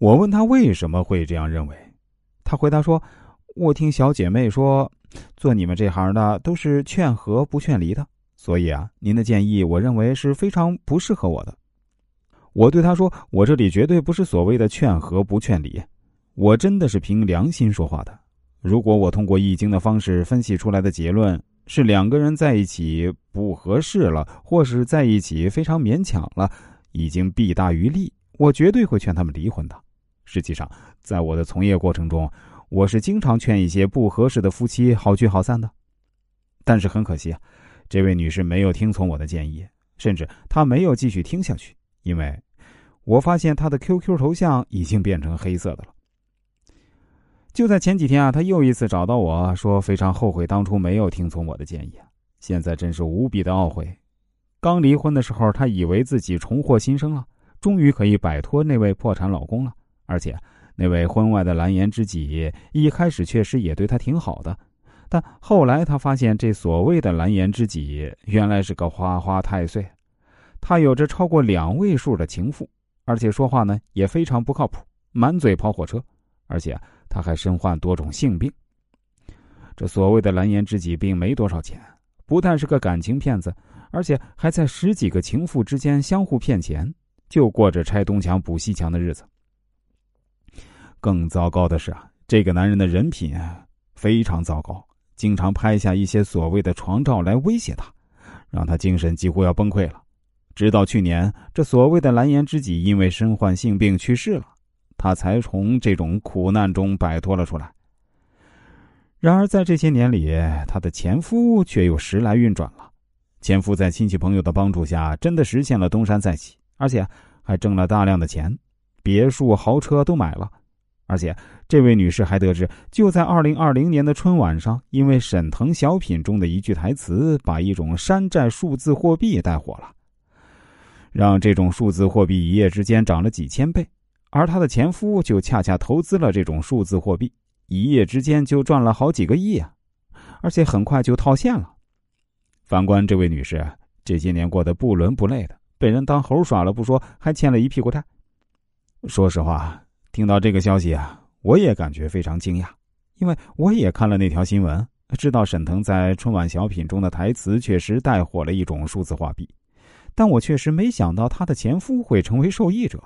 我问他为什么会这样认为，他回答说：“我听小姐妹说，做你们这行的都是劝和不劝离的，所以啊，您的建议我认为是非常不适合我的。”我对他说：“我这里绝对不是所谓的劝和不劝离，我真的是凭良心说话的。如果我通过易经的方式分析出来的结论是两个人在一起不合适了，或是在一起非常勉强了，已经弊大于利，我绝对会劝他们离婚的。”实际上，在我的从业过程中，我是经常劝一些不合适的夫妻好聚好散的。但是很可惜啊，这位女士没有听从我的建议，甚至她没有继续听下去，因为我发现她的 QQ 头像已经变成黑色的了。就在前几天啊，她又一次找到我说，非常后悔当初没有听从我的建议啊，现在真是无比的懊悔。刚离婚的时候，她以为自己重获新生了，终于可以摆脱那位破产老公了。而且，那位婚外的蓝颜知己一开始确实也对他挺好的，但后来他发现，这所谓的蓝颜知己原来是个花花太岁，他有着超过两位数的情妇，而且说话呢也非常不靠谱，满嘴跑火车，而且他还身患多种性病。这所谓的蓝颜知己并没多少钱，不但是个感情骗子，而且还在十几个情妇之间相互骗钱，就过着拆东墙补西墙的日子。更糟糕的是啊，这个男人的人品非常糟糕，经常拍下一些所谓的床照来威胁他，让他精神几乎要崩溃了。直到去年，这所谓的蓝颜知己因为身患性病去世了，他才从这种苦难中摆脱了出来。然而，在这些年里，他的前夫却又时来运转了。前夫在亲戚朋友的帮助下，真的实现了东山再起，而且还挣了大量的钱，别墅、豪车都买了。而且，这位女士还得知，就在二零二零年的春晚上，因为沈腾小品中的一句台词，把一种山寨数字货币带火了，让这种数字货币一夜之间涨了几千倍。而她的前夫就恰恰投资了这种数字货币，一夜之间就赚了好几个亿啊！而且很快就套现了。反观这位女士，这些年过得不伦不类的，被人当猴耍了不说，还欠了一屁股债。说实话。听到这个消息啊，我也感觉非常惊讶，因为我也看了那条新闻，知道沈腾在春晚小品中的台词确实带火了一种数字化币，但我确实没想到她的前夫会成为受益者。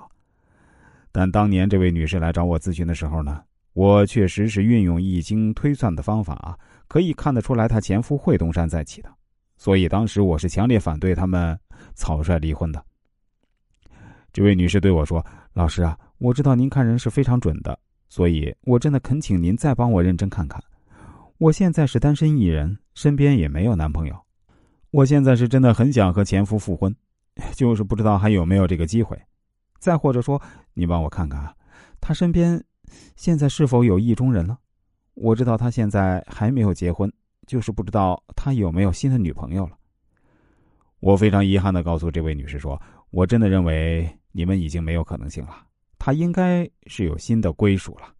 但当年这位女士来找我咨询的时候呢，我确实是运用易经推算的方法，可以看得出来她前夫会东山再起的，所以当时我是强烈反对他们草率离婚的。这位女士对我说：“老师啊。”我知道您看人是非常准的，所以我真的恳请您再帮我认真看看。我现在是单身一人，身边也没有男朋友。我现在是真的很想和前夫复婚，就是不知道还有没有这个机会。再或者说，你帮我看看，他身边现在是否有意中人了？我知道他现在还没有结婚，就是不知道他有没有新的女朋友了。我非常遗憾的告诉这位女士说，我真的认为你们已经没有可能性了。他应该是有新的归属了。